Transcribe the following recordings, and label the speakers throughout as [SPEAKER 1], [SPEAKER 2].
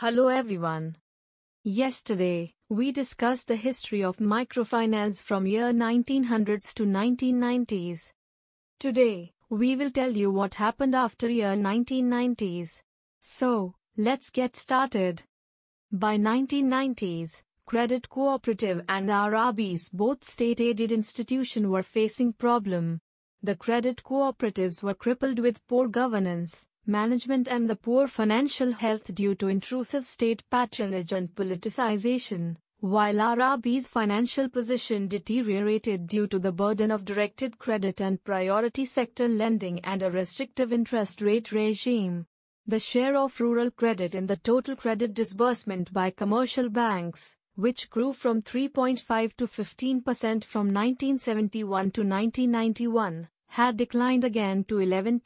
[SPEAKER 1] Hello everyone. Yesterday, we discussed the history of microfinance from year 1900s to 1990s. Today, we will tell you what happened after year 1990s. So, let's get started. By 1990s, Credit Cooperative and RRBs both state-aided institutions were facing problem. The credit cooperatives were crippled with poor governance, management and the poor financial health due to intrusive state patronage and politicization, while RRB's financial position deteriorated due to the burden of directed credit and priority sector lending and a restrictive interest rate regime. The share of rural credit in the total credit disbursement by commercial banks, which grew from 3.5 to 15% from 1971 to 1991, had declined again to 11%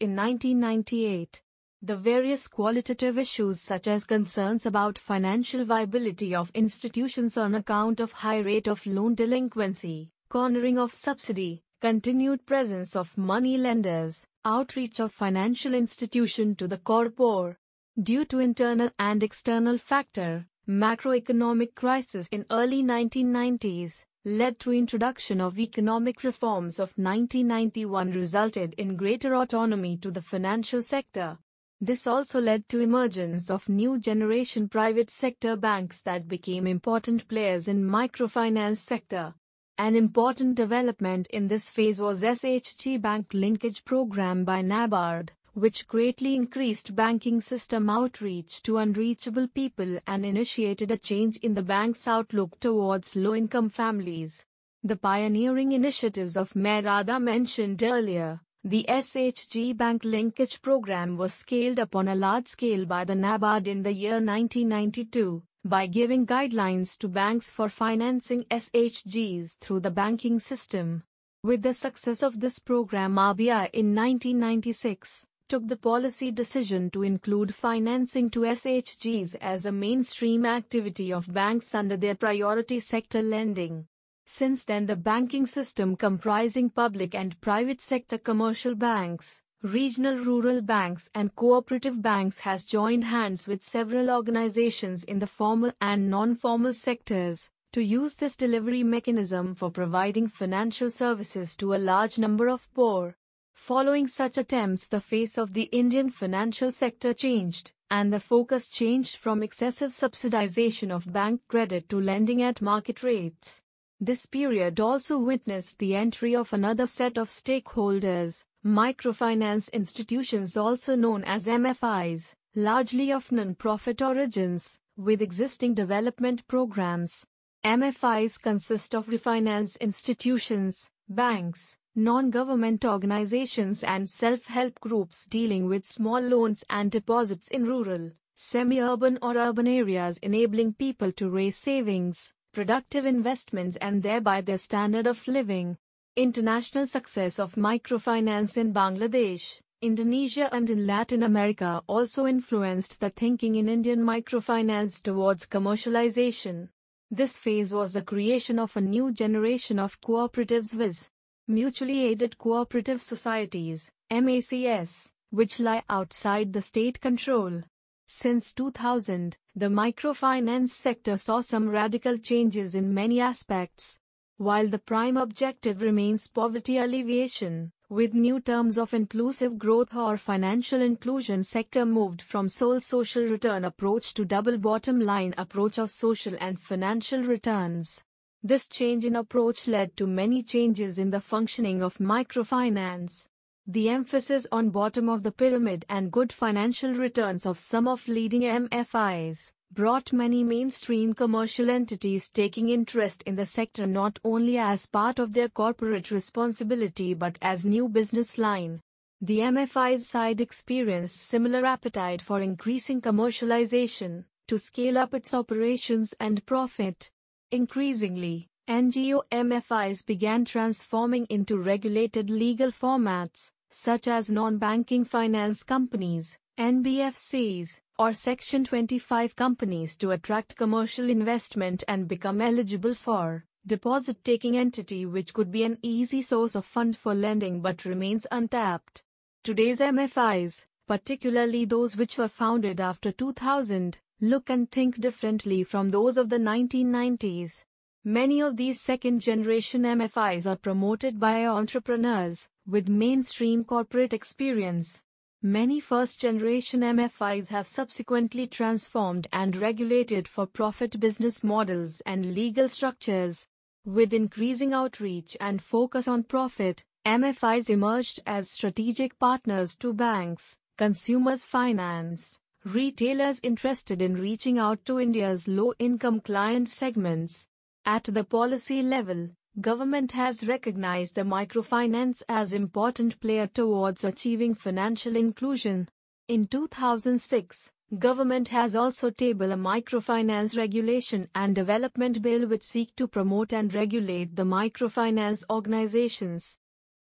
[SPEAKER 1] in 1998. The various qualitative issues such as concerns about financial viability of institutions on account of high rate of loan delinquency, cornering of subsidy, continued presence of money lenders, outreach of financial institution to the core poor. Due to internal and external factor, macroeconomic crisis in early 1990s, led to introduction of economic reforms of 1991 resulted in greater autonomy to the financial sector. This also led to emergence of new generation private sector banks that became important players in microfinance sector. An important development in this phase was SHG Bank Linkage Program by NABARD, which greatly increased banking system outreach to unreachable people and initiated a change in the bank's outlook towards low-income families. The pioneering initiatives of MYRADA mentioned earlier, the SHG Bank Linkage Program was scaled up on a large scale by the NABARD in the year 1992 by giving guidelines to banks for financing SHGs through the banking system. With the success of this program RBI in 1996 took the policy decision to include financing to SHGs as a mainstream activity of banks under their priority sector lending. Since then the banking system comprising public and private sector commercial banks, regional rural banks and cooperative banks has joined hands with several organizations in the formal and non-formal sectors to use this delivery mechanism for providing financial services to a large number of poor, Following such attempts the face of the Indian financial sector changed, and the focus changed from excessive subsidization of bank credit to lending at market rates. This period also witnessed the entry of another set of stakeholders, microfinance institutions also known as MFIs, largely of non-profit origins, with existing development programs. MFIs consist of refinance institutions, banks, non-government organizations and self-help groups dealing with small loans and deposits in rural, semi-urban or urban areas enabling people to raise savings, productive investments and thereby their standard of living. International success of microfinance in Bangladesh, Indonesia and in Latin America also influenced the thinking in Indian microfinance towards commercialization. This phase was the creation of a new generation of cooperatives viz mutually aided cooperative societies, MACS, which lie outside the state control. Since 2000, the microfinance sector saw some radical changes in many aspects. While the prime objective remains poverty alleviation, with new terms of inclusive growth or financial inclusion sector moved from sole social return approach to double bottom line approach of social and financial returns. This change in approach led to many changes in the functioning of microfinance. The emphasis on bottom of the pyramid and good financial returns of some of leading MFIs brought many mainstream commercial entities taking interest in the sector not only as part of their corporate responsibility but as new business line. The MFI's side experienced similar appetite for increasing commercialization to scale up its operations and profit. Increasingly, NGO MFIs began transforming into regulated legal formats, such as non-banking finance companies, NBFCs, or Section 25 companies to attract commercial investment and become eligible for deposit-taking entity which could be an easy source of fund for lending but remains untapped. Today's MFIs, particularly those which were founded after 2000, look and think differently from those of the 1990s. Many of these second generation MFIs are promoted by entrepreneurs with mainstream corporate experience. Many first generation MFIs have subsequently transformed and regulated for profit business models and legal structures. With increasing outreach and focus on profit, MFIs emerged as strategic partners to banks, consumers finance, retailers interested in reaching out to India's low-income client segments. At the policy level, government has recognized the microfinance as important player towards achieving financial inclusion. In 2006, government has also tabled a microfinance regulation and development bill which seek to promote and regulate the microfinance organizations.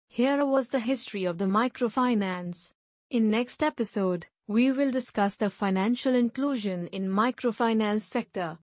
[SPEAKER 1] Here was the history of the microfinance. In next episode, we will discuss the financial inclusion in microfinance sector.